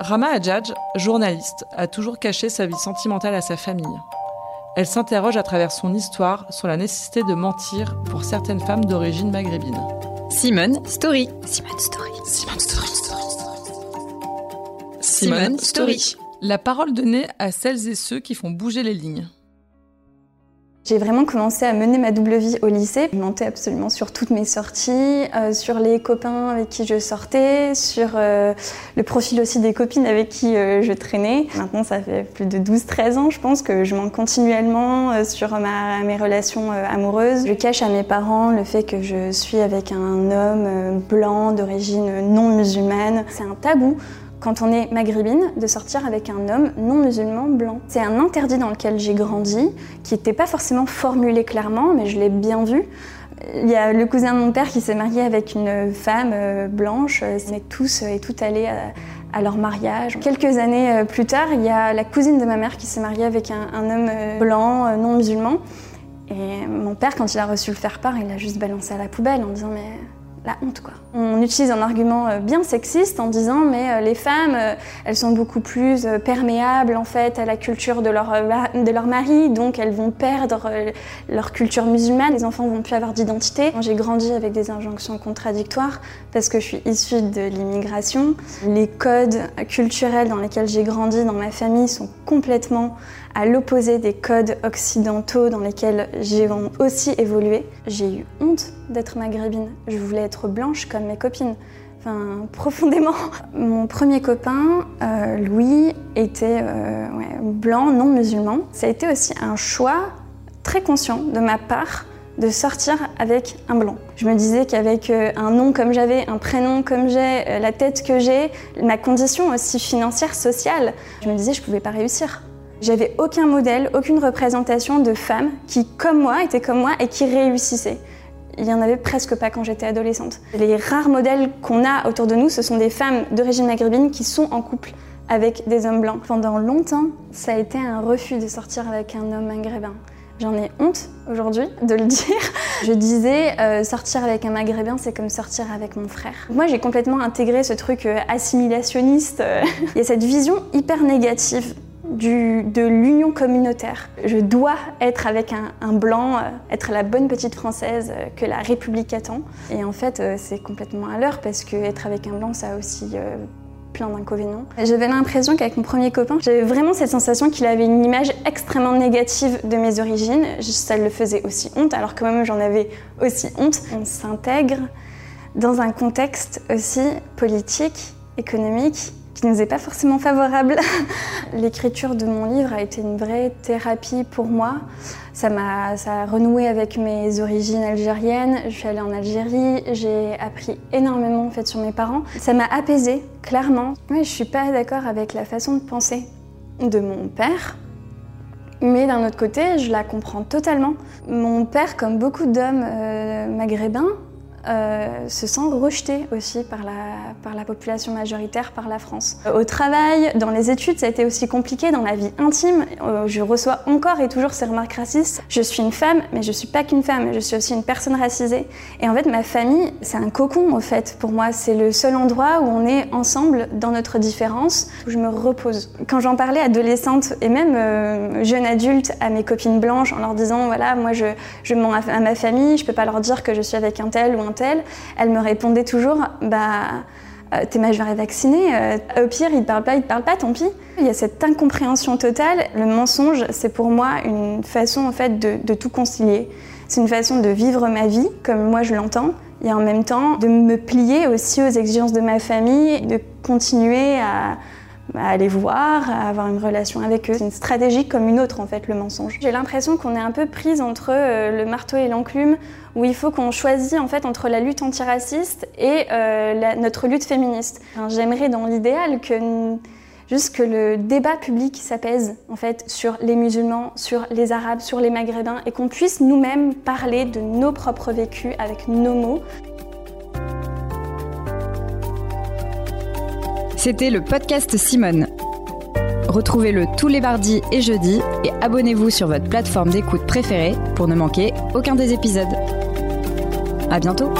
Rama Adjadj, journaliste, a toujours caché sa vie sentimentale à sa famille. Elle s'interroge à travers son histoire sur la nécessité de mentir pour certaines femmes d'origine maghrébine. Simone Story. Simone Story. Simone Story. Simone Story. La parole donnée à celles et ceux qui font bouger les lignes. J'ai vraiment commencé à mener ma double vie au lycée. Je mentais absolument sur toutes mes sorties, euh, sur les copains avec qui je sortais, sur euh, le profil aussi des copines avec qui euh, je traînais. Maintenant, ça fait plus de 12-13 ans, je pense, que je mens continuellement euh, sur ma, mes relations euh, amoureuses. Je cache à mes parents le fait que je suis avec un homme blanc d'origine non musulmane. C'est un tabou quand on est maghrébine, de sortir avec un homme non musulman blanc. C'est un interdit dans lequel j'ai grandi, qui n'était pas forcément formulé clairement, mais je l'ai bien vu. Il y a le cousin de mon père qui s'est marié avec une femme euh, blanche. On est tous et toutes allés à, à leur mariage. Quelques années euh, plus tard, il y a la cousine de ma mère qui s'est mariée avec un, un homme euh, blanc, euh, non musulman. Et mon père, quand il a reçu le faire-part, il l'a juste balancé à la poubelle en disant mais honte quoi. On utilise un argument euh, bien sexiste en disant mais euh, les femmes euh, elles sont beaucoup plus perméables en fait à la culture de leur, de leur mari donc elles vont perdre leur culture musulmane, les enfants vont plus avoir d'identité. J'ai grandi avec des injonctions contradictoires parce que je suis issue de l'immigration. Les codes culturels dans lesquels j'ai grandi dans ma famille sont complètement à l'opposé des codes occidentaux dans lesquels j'ai aussi évolué. J'ai eu honte d'être maghrébine. Je voulais être blanche comme mes copines. Enfin, profondément. Mon premier copain, euh, Louis, était euh, blanc, non musulman. Ça a été aussi un choix très conscient de ma part de sortir avec un blanc. Je me disais qu'avec euh, un nom comme j'avais, un prénom comme j'ai, la tête que j'ai, ma condition aussi financière, sociale, je me disais je pouvais pas réussir. J'avais aucun modèle, aucune représentation de femme qui, comme moi, était comme moi et qui réussissait. Il y en avait presque pas quand j'étais adolescente. Les rares modèles qu'on a autour de nous, ce sont des femmes d'origine maghrébine qui sont en couple avec des hommes blancs. Pendant longtemps, ça a été un refus de sortir avec un homme maghrébin. J'en ai honte aujourd'hui de le dire. Je disais, euh, sortir avec un maghrébin, c'est comme sortir avec mon frère. Moi, j'ai complètement intégré ce truc euh, assimilationniste. Il y a cette vision hyper négative de l'union communautaire. Je dois être avec un, blanc, euh, être la bonne petite française euh, que la République attend. Et en fait, euh, c'est complètement à l'heure parce que être avec un blanc, ça a aussi plein d'inconvénients. J'avais l'impression qu'avec mon premier copain, j'avais vraiment cette sensation qu'il avait une image extrêmement négative de mes origines. Ça le faisait aussi honte, alors que moi-même j'en avais aussi honte. On s'intègre dans un contexte aussi politique, économique, qui nous est pas forcément favorable. L'écriture de mon livre a été une vraie thérapie pour moi. Ça m'a a renoué avec mes origines algériennes. Je suis allée en Algérie, j'ai appris énormément sur mes parents. Ça m'a apaisée, clairement. Oui, je suis pas d'accord avec la façon de penser de mon père. Mais d'un autre côté, je la comprends totalement. Mon père, comme beaucoup d'hommes euh, maghrébins, euh, se sent rejeté aussi par la, par la population majoritaire, par la France. Au travail, dans les études, ça a été aussi compliqué, dans la vie intime. euh, je reçois encore et toujours ces remarques racistes. Je suis une femme, mais je suis pas qu'une femme, je suis aussi une personne racisée. Et en fait, ma famille, c'est un cocon, en fait, pour moi. C'est le seul endroit où on est ensemble dans notre différence, où je me repose. Quand j'en parlais adolescente et même euh, jeune adulte à mes copines blanches en leur disant, voilà, moi je, je mens à, ma famille, je peux pas leur dire que je suis avec un tel ou un tel, elles me répondaient toujours, bah, euh, t'es majeur et vacciné, euh, au pire, il parle pas, il parle pas, tant pis. Il y a cette incompréhension totale. Le mensonge, c'est pour moi une façon en fait de, de tout concilier. C'est une façon de vivre ma vie comme moi je l'entends et en même temps de me plier aussi aux exigences de ma famille, de continuer à, à aller voir, avoir une relation avec eux. C'est une stratégie comme une autre en fait, le mensonge. J'ai l'impression qu'on est un peu prise entre euh, le marteau et l'enclume, où il faut qu'on choisisse en fait entre la lutte antiraciste et euh, notre lutte féministe. J'aimerais dans l'idéal que juste que le débat public s'apaise en fait sur les musulmans, sur les arabes, sur les maghrébins et qu'on puisse nous-mêmes parler de nos propres vécus avec nos mots. C'était le podcast Simone. Retrouvez-le tous les mardis et jeudis et abonnez-vous sur votre plateforme d'écoute préférée pour ne manquer aucun des épisodes. À bientôt!